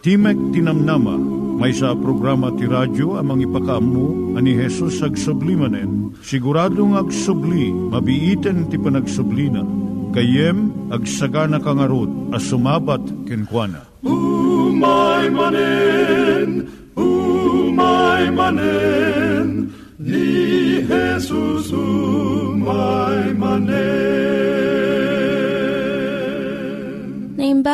Timek Tinamnama, may sa programa ti radyo amang ipakaamu ani Hesus ag sublimanen. Siguradong ag subli, mabiiten ti panagsublina. Kayem ag sagana kangarot as sumabat kenkwana. Umay manen, umay manen, ni Jesus umay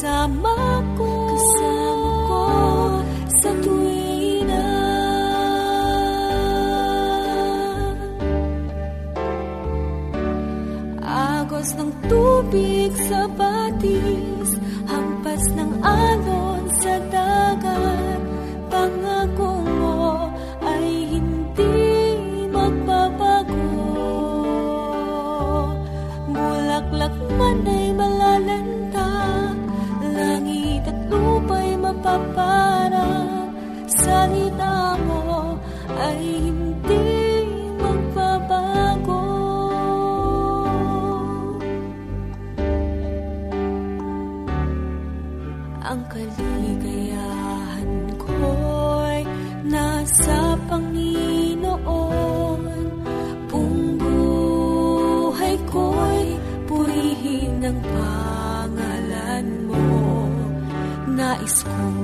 bersamaku. high school.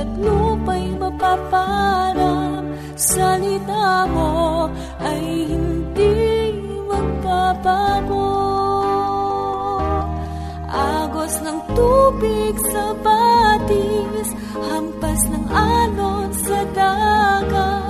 at lupa'y mapaparap Salita mo ay hindi magpapago Agos ng tubig sa batis Hampas ng alon sa dagat.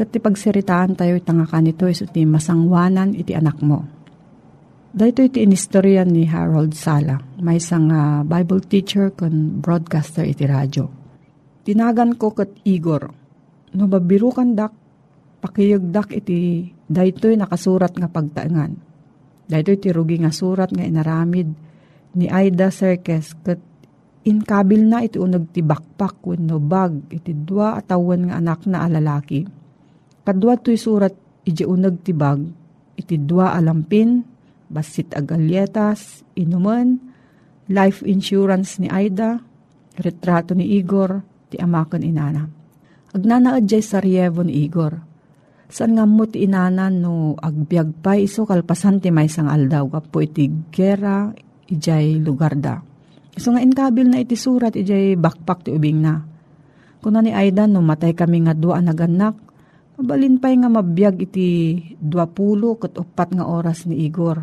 Kat ti pagsiritaan tayo itanga ka nito iso ti masangwanan iti anak mo. Dahito iti inistorya ni Harold Sala, may isang uh, Bible teacher kon broadcaster iti radyo. Tinagan ko kat Igor, no babirukan dak, pakiyagdak iti daytoy nakasurat nga pagtaangan. Daytoy iti rugi nga surat nga inaramid ni Aida Serkes kat inkabil na iti unag ti bakpak wenno bag iti dua atawan nga anak na alalaki Kadwa to'y surat iti unag tibag, iti dua alampin, basit agalyetas, inuman, life insurance ni Aida, retrato ni Igor, ti amakan inana. Agnanaad jay ni Igor. Saan nga mo ti inana no agbyag pa iso kalpasan ti may sang aldaw kapo iti gera ijay lugar da. Iso nga inkabil na iti surat ijay bakpak ti ubing na. Kuna ni Aida no matay kami nga dua naganak Mabalin pa'y nga mabiyag iti 20 kat upat nga oras ni Igor.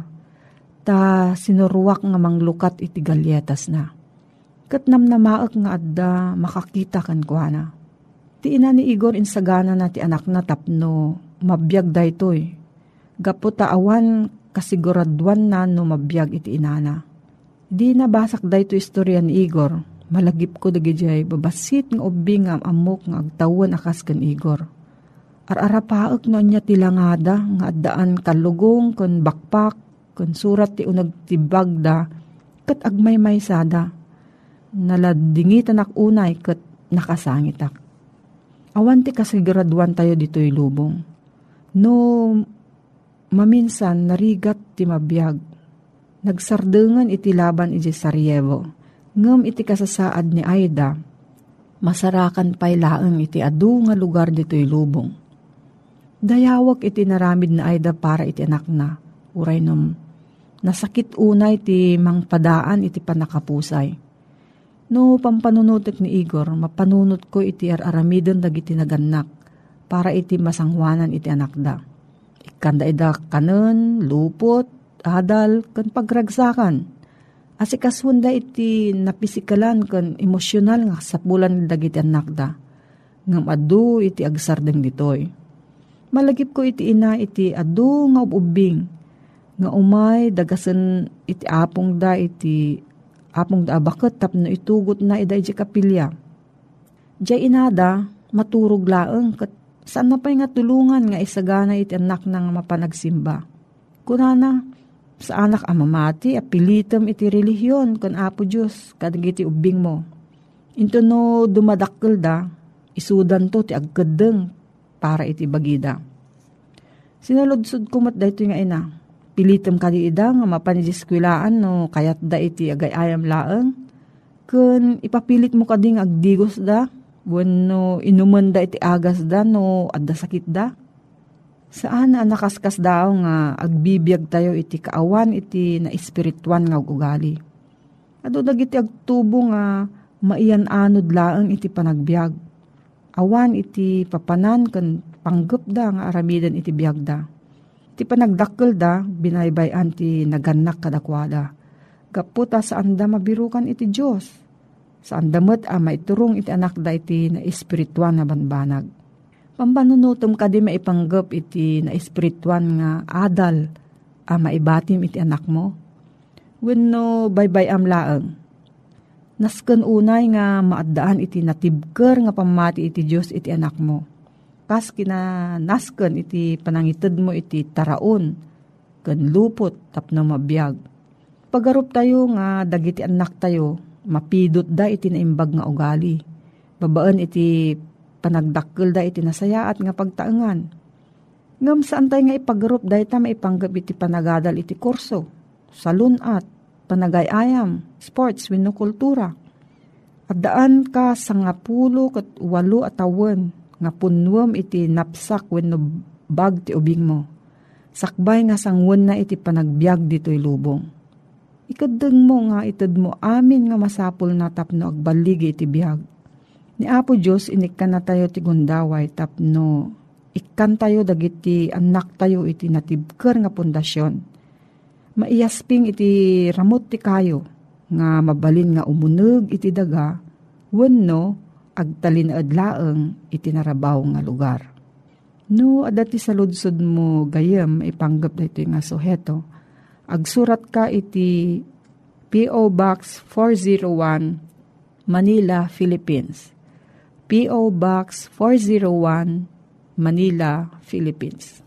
Ta sinuruwak nga manglukat iti galyetas na. Kat namnamaak nga adda makakita kan kuana. Ti ina ni Igor insagana na ti anak na tapno mabiyag da itoy. Gapo awan kasiguraduan na no mabiyag iti inana. Di na basak da ito istorya ni Igor. Malagip ko dagijay babasit ng ubing nga amok nga agtawan akas kan Igor Ar-arapaak no niya tilangada nga addaan kalugong kon bakpak kon surat ti unag tibagda kat agmay may sada. Naladingitan unay kat nakasangitak. Awan ti kasiguraduan tayo dito'y lubong. No maminsan narigat ti mabiyag. Nagsardengan iti laban iti Sarajevo. Ngam iti kasasaad ni Aida, masarakan pay laeng iti adu nga lugar dito'y lubong Dayawak iti naramid na ayda para iti anak na. Uray num, nasakit unay ti mangpadaan iti panakapusay. No pampanunutek ni Igor, mapanunot ko iti ar-aramidon dagiti naganak para iti masangwanan iti anak da. Ikanda ida kanon, lupot, adal, kan pagragsakan. Asikaswanda iti napisikalan kan emosyonal nga sapulan dagiti anak da. Ngam adu iti agsardeng ditoy Malagip ko iti ina iti adu nga ubing. Nga umay dagasan iti apong da iti apong da abakot tapno itugot na ida iti kapilya. Diya inada maturog laeng kat saan na pa nga tulungan nga isagana iti anak nang mapanagsimba. Kunana, sa anak amamati, apilitam iti relihiyon kan apo Diyos, kadag iti ubing mo. Into no dumadakkel da, isudan to ti agkadeng para iti bagida. Sinaludsod kumat da ito nga ina. Pilitem kadi ida nga mapanidiskulaan no kayat da iti agay ayam laeng. Kun ipapilit mo kading agdigos da. Bueno inuman da iti agas da no adda sakit da. Saan na nakaskas daw nga agbibiyag tayo iti kaawan iti na espirituan nga ugali. Ado dagiti agtubo nga maiyan anod laeng iti panagbiag awan iti papanan kan panggap da nga aramidan iti biyag da. Iti panagdakkel da, binaybayan ti naganak kadakwada. Gaputa saan da mabirukan iti Diyos. Saan damat a maiturong iti anak da iti na espirituan na banbanag. Pambanunutom ka di maipanggap iti na espirituan nga adal a maibatim iti anak mo. Wenno baybay am laeng. Nasken unay nga maadaan iti natibker nga pamati iti Diyos iti anak mo. Kas kina nasken iti panangited mo iti taraon, ken lupot tapno mabiyag. Pagarup tayo nga dagiti anak tayo, mapidot da iti naimbag nga ugali. Babaan iti panagdakkel da iti nasayaat nga pagtaengan. Ngam saan tayo nga ipagarup da ita maipanggap iti panagadal iti kurso, salunat, panagayayam, sports, wenno kultura. At daan ka sa nga pulo kat walo at awan, nga punwam iti napsak wenno bag ti ubing mo. Sakbay nga sangwan na iti panagbiag dito'y lubong. Ikadeng mo nga itad mo amin nga masapul na tapno agbaligi iti biag. Ni Apo Diyos inikkan na tayo ti gundaway tapno ikkan tayo dagiti anak tayo iti natibker nga pundasyon maiyasping iti ramot ti kayo, nga mabalin nga umunog iti daga, wenno agtalin adlaeng iti narabaw nga lugar. No, adati sa ludsod mo gayem, ipanggap na ito nga suheto. Agsurat ka iti P.O. Box 401, Manila, Philippines. P.O. Box 401, Manila, Philippines.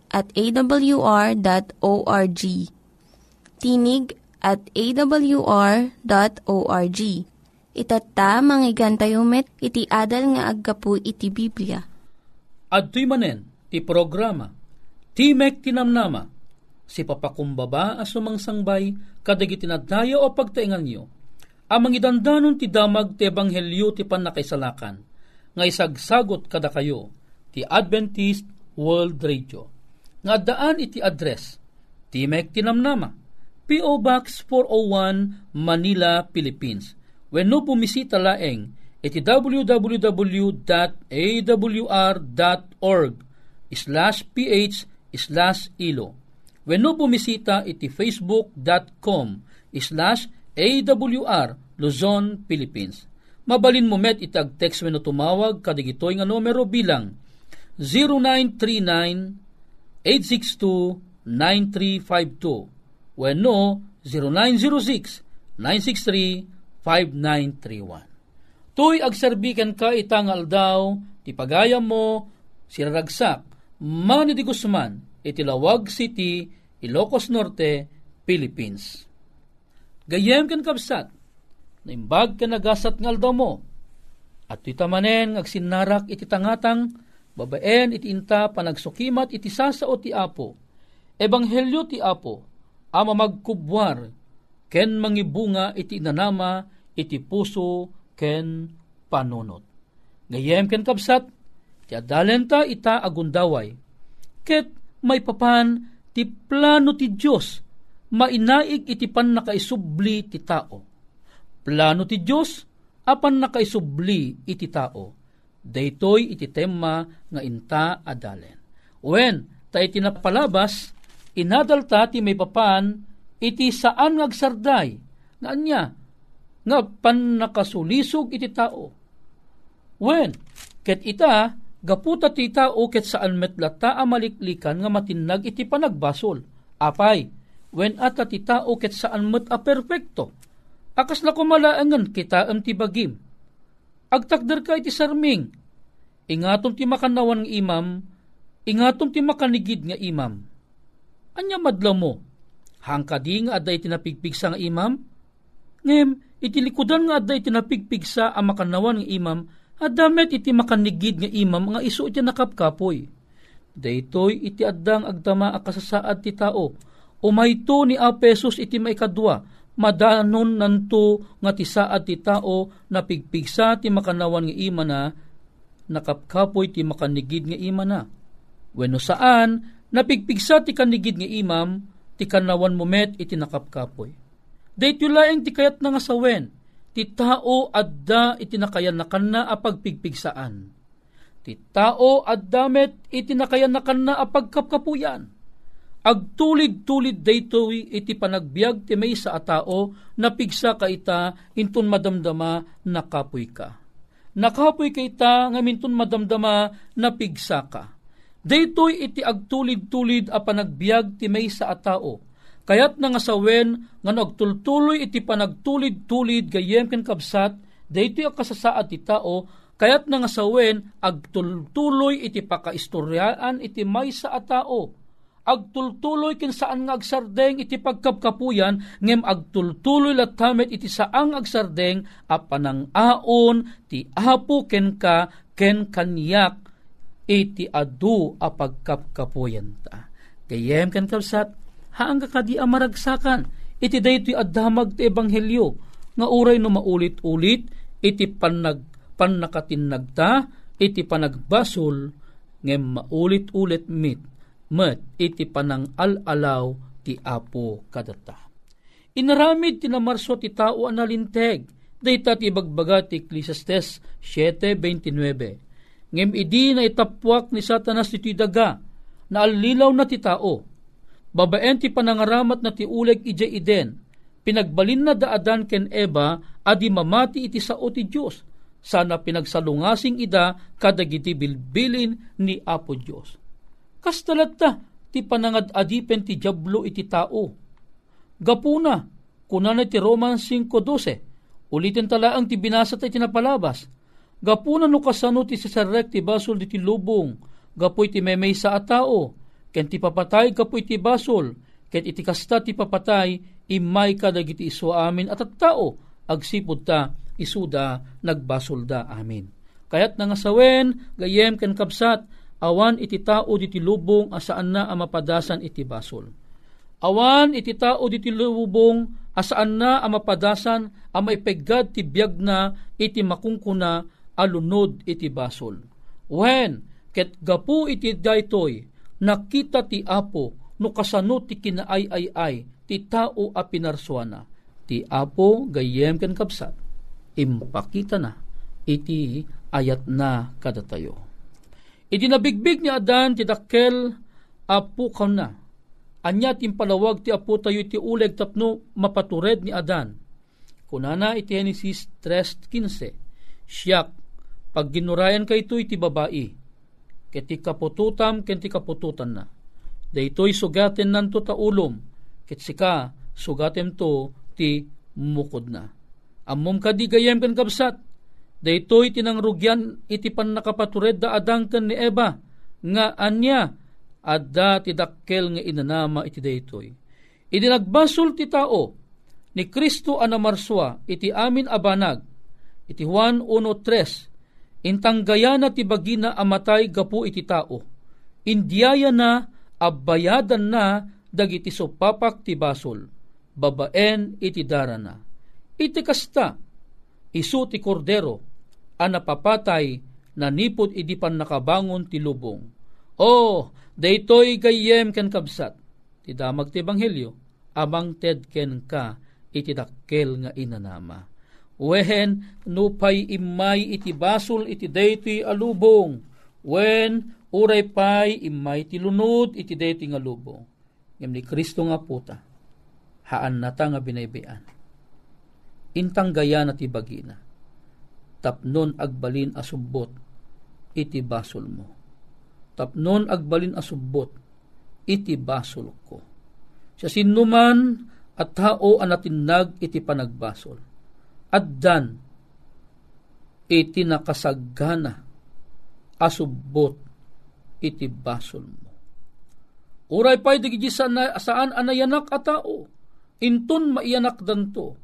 at awr.org. Tinig at awr.org. Itatta, manggigan tayo met, iti adal nga aggapu iti Biblia. At manen, ti programa, Timek Tinamnama, si papakumbaba as sumangsangbay, kadag itinadaya o pagtaingan nyo, amang idandanon ti damag ti ebanghelyo ti panakaisalakan, nga isagsagot kada kayo, ti Adventist World Radio nga daan iti address Timek Tinamnama P.O. Box 401 Manila, Philippines When no bumisita laeng iti www.awr.org slash ph slash ilo When no bumisita iti facebook.com slash awr Luzon, Philippines Mabalin mo met itag text when no tumawag kadigitoy nga numero bilang 0939 862-9352 when no 0906-963-5931. Tuy agserbikan ka itangal daw, ti pagayam mo, siraragsak, Manny de Guzman, itilawag City, Ilocos Norte, Philippines. Gayem kan kapsat, naimbag ka nagasat ngal daw mo, at itamanen agsinarak iti tangatang babaen iti inta panagsukimat iti sasao ti Apo, ebanghelyo ti Apo, ama magkubwar, ken mangibunga iti nanama iti puso ken panunot. Ngayem ken kapsat, ti adalenta ita agundaway, ket may papan ti plano ti Diyos, mainaig iti pan nakaisubli ti tao. Plano ti Diyos, apan nakaisubli iti tao daytoy iti tema nga inta adalen. Wen, ta iti napalabas, inadalta ti may papan, iti saan ngagsarday, nga anya, nga pan nakasulisog iti tao. Wen, ket ita, gaputa ti tao ket saan metlata amaliklikan nga matinag iti panagbasol. Apay, wen ata ti tao ket saan met a perfecto. Akas na kumalaangan kita am ti bagim agtakder ka iti sarming. Ingatom ti makanawan ng imam, ingatom ti makanigid nga imam. Anya madla mo, hangkadi nga aday tinapigpigsa nga imam? Ngem, iti likudan nga aday tinapigpigsa ang makanawan ng imam, at damet iti makanigid nga imam nga iso iti nakapkapoy. Daytoy iti addang agdama akasasaad ti tao, umayto ni Apesos iti maikadwa, madanon nanto nga ti saad ti tao na pigpigsa ti makanawan nga ima na nakapkapoy ti makanigid nga ima na. Wenno saan napigpigsa ti kanigid nga imam ti kanawan mo met iti nakapkapoy. Dayto laeng ti kayat na nga sawen ti tao adda itinakayanakan na apagpigpigsaan. Ti tao addamet itinakayanakan na apagkapkapuyan. Agtulid-tulid daytoy iti panagbiag ti may sa atao na pigsa ka ita inton madamdama nakapoy ka. Nakapoy ka ita ngaminton madamdama na pigsa ka. Daytoy iti agtulid-tulid a panagbiag ti may sa atao Kayat nga sawen nga nagtultuloy iti panagtulid-tulid gayem ken kabsat daytoy kasasaad ti tao kayat nga sawen agtultuloy iti pakaistoryaan iti maysa a tao agtultuloy ken saan nga agsardeng iti pagkapkapuyan ngem agtultuloy latamet iti saang agsardeng a panangaon ti apo ken ka ken kanyak iti adu a pagkapkapuyan ta. Kayem ken kabsat haang kadi amaragsakan iti daytoy addamag ti ebanghelyo nga uray no maulit-ulit iti panag pannakatinagta iti panagbasol ngem maulit-ulit mit met iti panang alalaw ti apo kadata. Inaramid ti namarso ti tao analinteg dayta ti bagbaga ti Ecclesiastes 7.29 ngem idi na itapwak ni satanas ti daga na alilaw na ti tao. Babaen ti panangaramat na ti uleg ije iden, pinagbalin na daadan ken Eva, adi mamati iti sao ti Diyos, sana pinagsalungasing ida kadagiti bilbilin ni Apo Diyos. Kastalat ta, ti panangad adipen ti Diablo iti tao. Gapuna, kunan ti Roman 5.12, ulitin talaang ti binasa ti tinapalabas. Gapuna no kasano ti sasarek ti basol ti lubong, gapoy ti memay sa atao, ken ti papatay kapo iti basol, ket iti kasta ti papatay, imay ka dagiti iso amin at at tao, agsipod ta, isuda, nagbasol da amin. Kayat nangasawen, gayem ken kapsat, awan iti tao diti lubong asaan na amapadasan iti basol. Awan iti tao diti lubong asaan na amapadasan amaipegad ti biyag na iti makungkuna alunod iti basol. When ket gapu iti daytoy nakita ti Apo no kasano ti kinaay-ay-ay ti tao a pinarsuana. Ti Apo gayem ken kapsat, impakita na iti ayat na kadatayo. Iti nabigbig ni Adan ti dakkel apo kaw na. Anya timpalawag ti apo tayo ti uleg tapno mapatured ni Adan. Kunana iti Genesis 3.15 Siyak, pag ginurayan kay ito iti babae, keti kapututam ken ti kapututan na. Daytoy sugaten nanto ta ulom, ket sika sugatem to ti mukod na. Ammom kadi gayem ken kabsat, daytoy tinangrugyan iti pan nakapatured da adang ken ni Eva, nga anya adda ti dakkel nga inanama iti daytoy. Iti nagbasol ti tao, ni Kristo anamarswa iti amin abanag, iti Juan 1.3, Intang gaya na ti bagina amatay gapu iti tao. Indiyaya na abayadan na dagiti sopapak ti basol. Babaen iti dara na. Iti kasta, isu ti kordero, anapapatay na nipod idi nakabangon ti lubong. Oh, daytoy gayem ken kabsat. Ti damag ti ebanghelyo, amang ted ken ka iti dakkel nga inanama Wehen nupay imay iti basol iti dayti alubong. Wen uray pay imay ti lunod iti dayti nga lubong. Ngem ni Kristo nga puta. Haan nata nga binaybayan. Intang gaya na ti bagina. Tapnon agbalin asubbot iti basol mo. Tapnon agbalin asubbot iti basol ko. Sa sinuman at tao anatinag iti panagbasol addan iti nakasagana asubot iti basol mo. Uray pa'y digiji saan, saan anayanak a tao, inton maiyanak danto,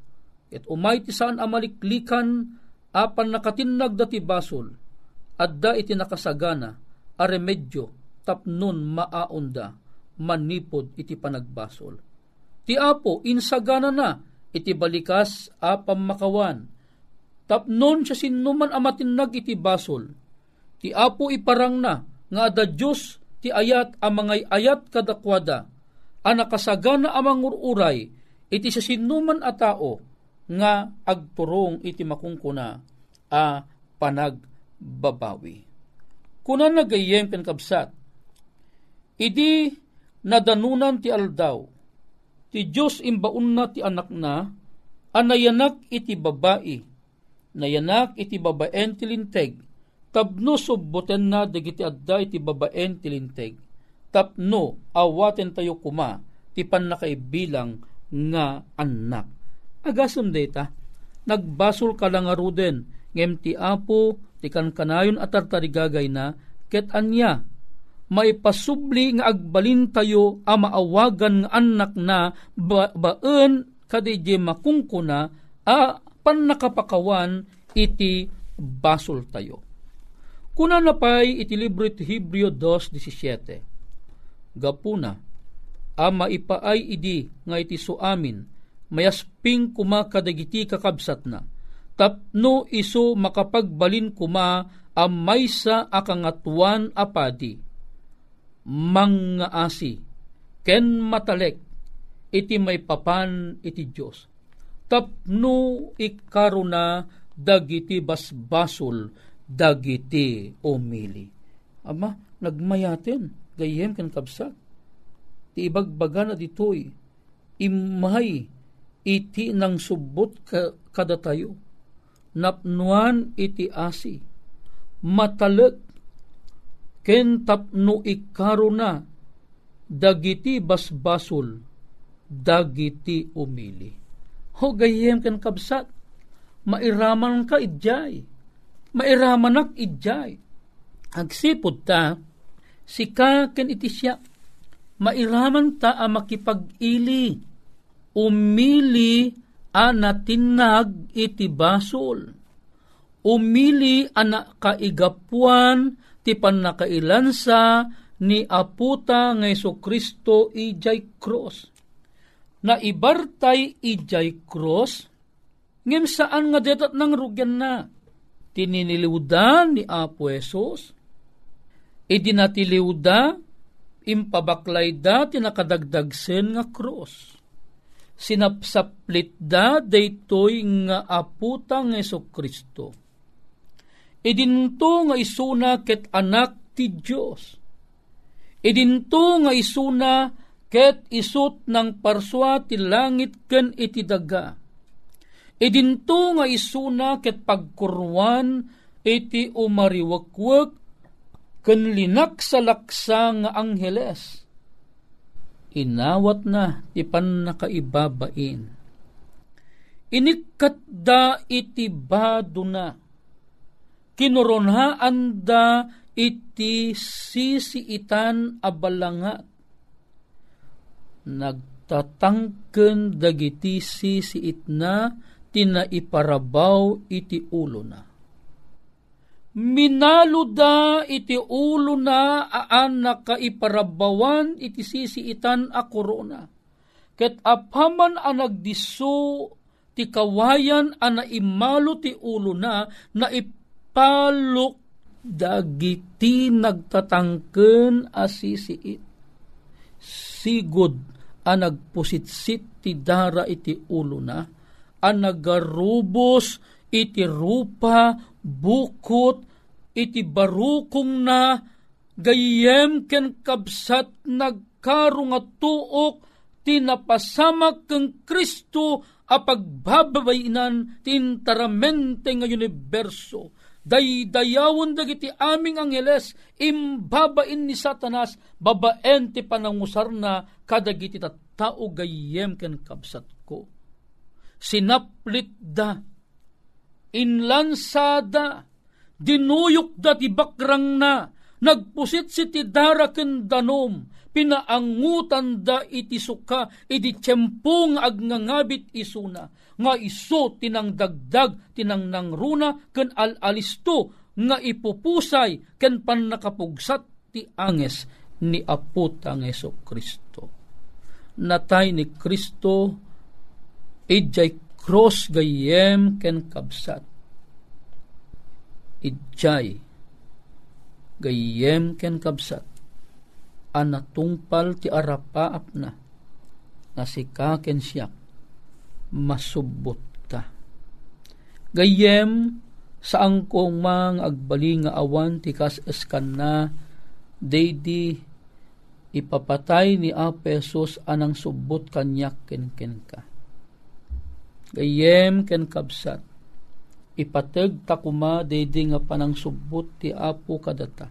et umay ti saan amaliklikan apan nakatinag dati basol, adda iti nakasagana, a remedyo, tapnon maaunda, manipod iti panagbasol. Ti apo, insagana na, iti balikas a pamakawan. Tapnon siya sinuman amatinag iti basol. Ti apo iparang na nga ada Diyos ti ayat a mga ayat kadakwada. Anakasagana amang ururay iti siya sinuman a tao nga agturong iti makungkuna a panagbabawi. Kuna nagayem ken kabsat, idi nadanunan ti aldaw, ti Diyos imbaun na ti anak na, anayanak iti babae, nayanak iti babaen ti linteg, tapno subboten na dagiti adda iti babaen ti linteg, tapno awaten tayo kuma, ti panakaibilang nga anak. Agasam data, nagbasol ka lang aruden, ngem ti apo, ti kankanayon at tartarigagay na, ket anya, maipasubli nga agbalin tayo a maawagan nga anak na ba, baen kadije makungkuna a pan nakapakawan iti basol tayo. Kuna na pa'y iti libro iti Hebreo 2.17. Gapuna, ama ipaay idi nga iti suamin, mayasping kuma kadagiti kakabsat na, tapno iso makapagbalin kuma am maysa akangatuan apadi, mga asi, ken matalek, iti may papan iti Diyos. Tapno ikaruna dagiti basbasol, dagiti umili. Ama, nagmayaten, gayem ken kabsat ti ibagbaga na ditoy imay iti nang subot ka, kada tayo napnuan iti asi. Matalek ken tapno ikaro dagiti basbasol dagiti umili. Ho gayem ken kabsat mairaman ka idjay mairamanak idjay agsipod ta sika ken iti siya mairaman ta a makipag-ili, umili a natinag iti basol, umili a kaigapuan ti panakailansa ni aputa nga Iso Kristo ijay cross. Na ibartay ijay cross, ngem saan nga detat nang rugyan na, tininiliwda ni Apo Esos, idinatiliwda impabaklay da tinakadagdagsen nga cross. Sinapsaplit da daytoy nga aputa nga Yeso Kristo. Idinto nga isuna ket anak ti Dios. Idinto nga isuna ket isut ng parswa ti langit ken iti daga. Idinto nga isuna ket pagkurwan iti umariwakwak ken linak sa laksa nga. Inawat na ti nakaibabain. Inikat da iti bado na. Kinuronhaan da iti sisiitan abalangat. Nagtatangken dagiti sisiit na tinaiparabaw iti ulo na minaluda iti ulo na aan nakaiparabawan iti sisiitan a korona. Ket apaman a nagdiso ti kawayan a naimalo ti ulo na na ipalok dagiti nagtatangken a sisiit. Sigod a nagpusitsit ti dara iti ulo na a nagarubos iti rupa bukot iti barukong na gayem ken kabsat nagkarong at tuok tinapasamak keng Kristo a pagbababayinan tintaramente nga universo. Daydayawon dagiti aming angeles, imbabain ni satanas, babaen ti panangusar na kadagiti tattao gayem ken kabsat ko. Sinaplit da, inlansada, dinuyok dati bakrang na, nagpusit si ti daraken danom, pinaangutan da iti suka, iti tiyempong agnangabit isuna, nga iso tinang dagdag, tinang nangruna, ken alalisto, nga ipupusay, ken pan nakapugsat ti anges, ni aputa ng Yeso Kristo. Natay ni Kristo, ijay cross gayem ken kabsat. Idjay gayem ken kabsat. Anatungpal ti arapaap na nasika ken siyak. Masubbot ta Gayem, saan ko mang agbali nga awan ti kas eskan na, daydi ipapatay ni Apesos anang subot kanyak ken ken ka. Gayem ken kabsat, ipateg takuma daydi nga panang subot ti Apo kadata.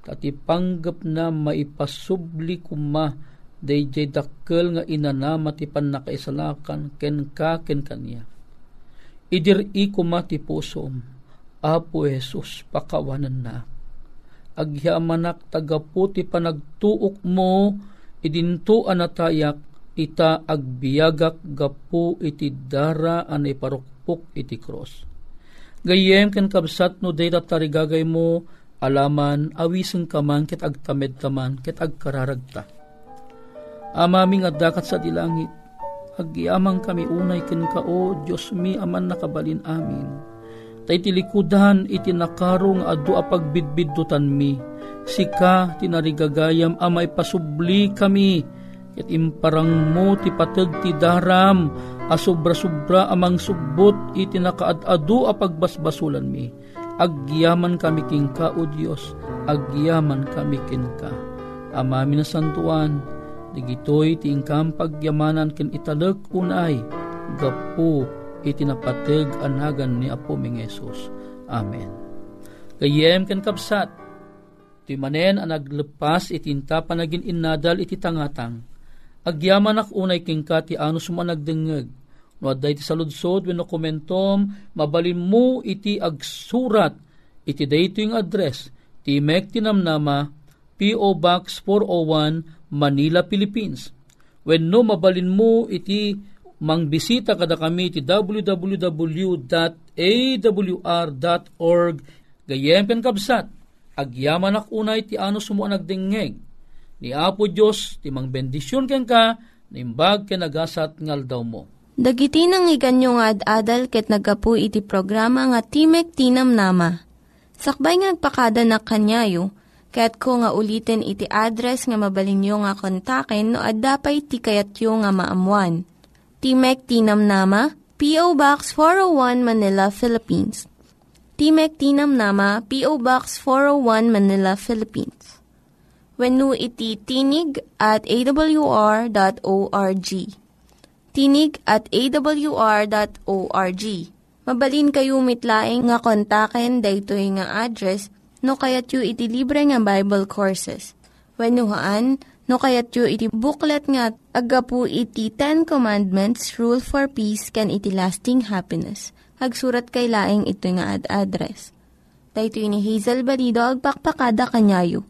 Tati panggap na maipasubli kuma dayjay dakkel nga inanama ti panakaisalakan ken ka ken kanya idiri ko mati pusom, Apo Jesus, pakawanan na. Agyamanak tagaputi panagtuok mo, idinto anatayak, ita agbiagak gapu iti dara anay parukpok iti cross. Gayem ken kabsat no data tarigagay mo, alaman awisen kaman ket agtamed taman ket agkararagta. Amaming dakat sa dilangit, Agyaman kami unay ken ka o Diyos mi aman nakabalin amin. Tay tilikudan iti nakarong adu a pagbidbiddutan mi. Sika tinarigagayam amay pasubli kami. Ket imparang mo ti pateg ti daram a sobra-sobra amang subbot iti nakaad-adu a pagbasbasulan mi. Agyaman kami king ka o Diyos, agyaman kami king ka. Amami na santuan, Digitoy ti ingkam pagyamanan ken italek unay gapu iti napateg anagan ni Apo Ming Jesus. Amen. Kayem ken kapsat ti manen ang naglepas itinta panagin innadal iti tangatang. Agyaman ak unay kingka ti ano sumanagdengeg. No adday ti saludsod wenno komentom mabalin mo iti agsurat iti dayto yung address ti mek tinamnama P.O. Box 401 Manila, Philippines. When no mabalin mo iti mangbisita kada kami iti www.awr.org gayem ken kabsat agyaman ak unay ti ano sumo nagdengeg ni Apo Dios ti mangbendisyon ken ka nimbag ken nagasat ngal daw mo. Dagiti nang iganyo nga ad-adal ket nagapu iti programa nga Timek Tinam Nama. Sakbay ngagpakada na kanyayo, Kaya't ko nga ulitin iti address nga mabalinyo nga kontaken no ad-dapay tikayatyo nga maamuan. Timek Tinam Nama, P.O. Box 401 Manila, Philippines. Timek Tinam Nama, P.O. Box 401 Manila, Philippines. When iti tinig at awr.org. Tinig at awr.org. Mabalin kayo mitlaing nga kontaken daytoy nga address no kayat yu iti libre nga Bible Courses. When haan, no kayat yu iti booklet nga agapu iti Ten Commandments, Rule for Peace, can iti lasting happiness. Hagsurat kay laing ito nga ad-address. Dahito ni Hazel Balido, agpakpakada kanyayo.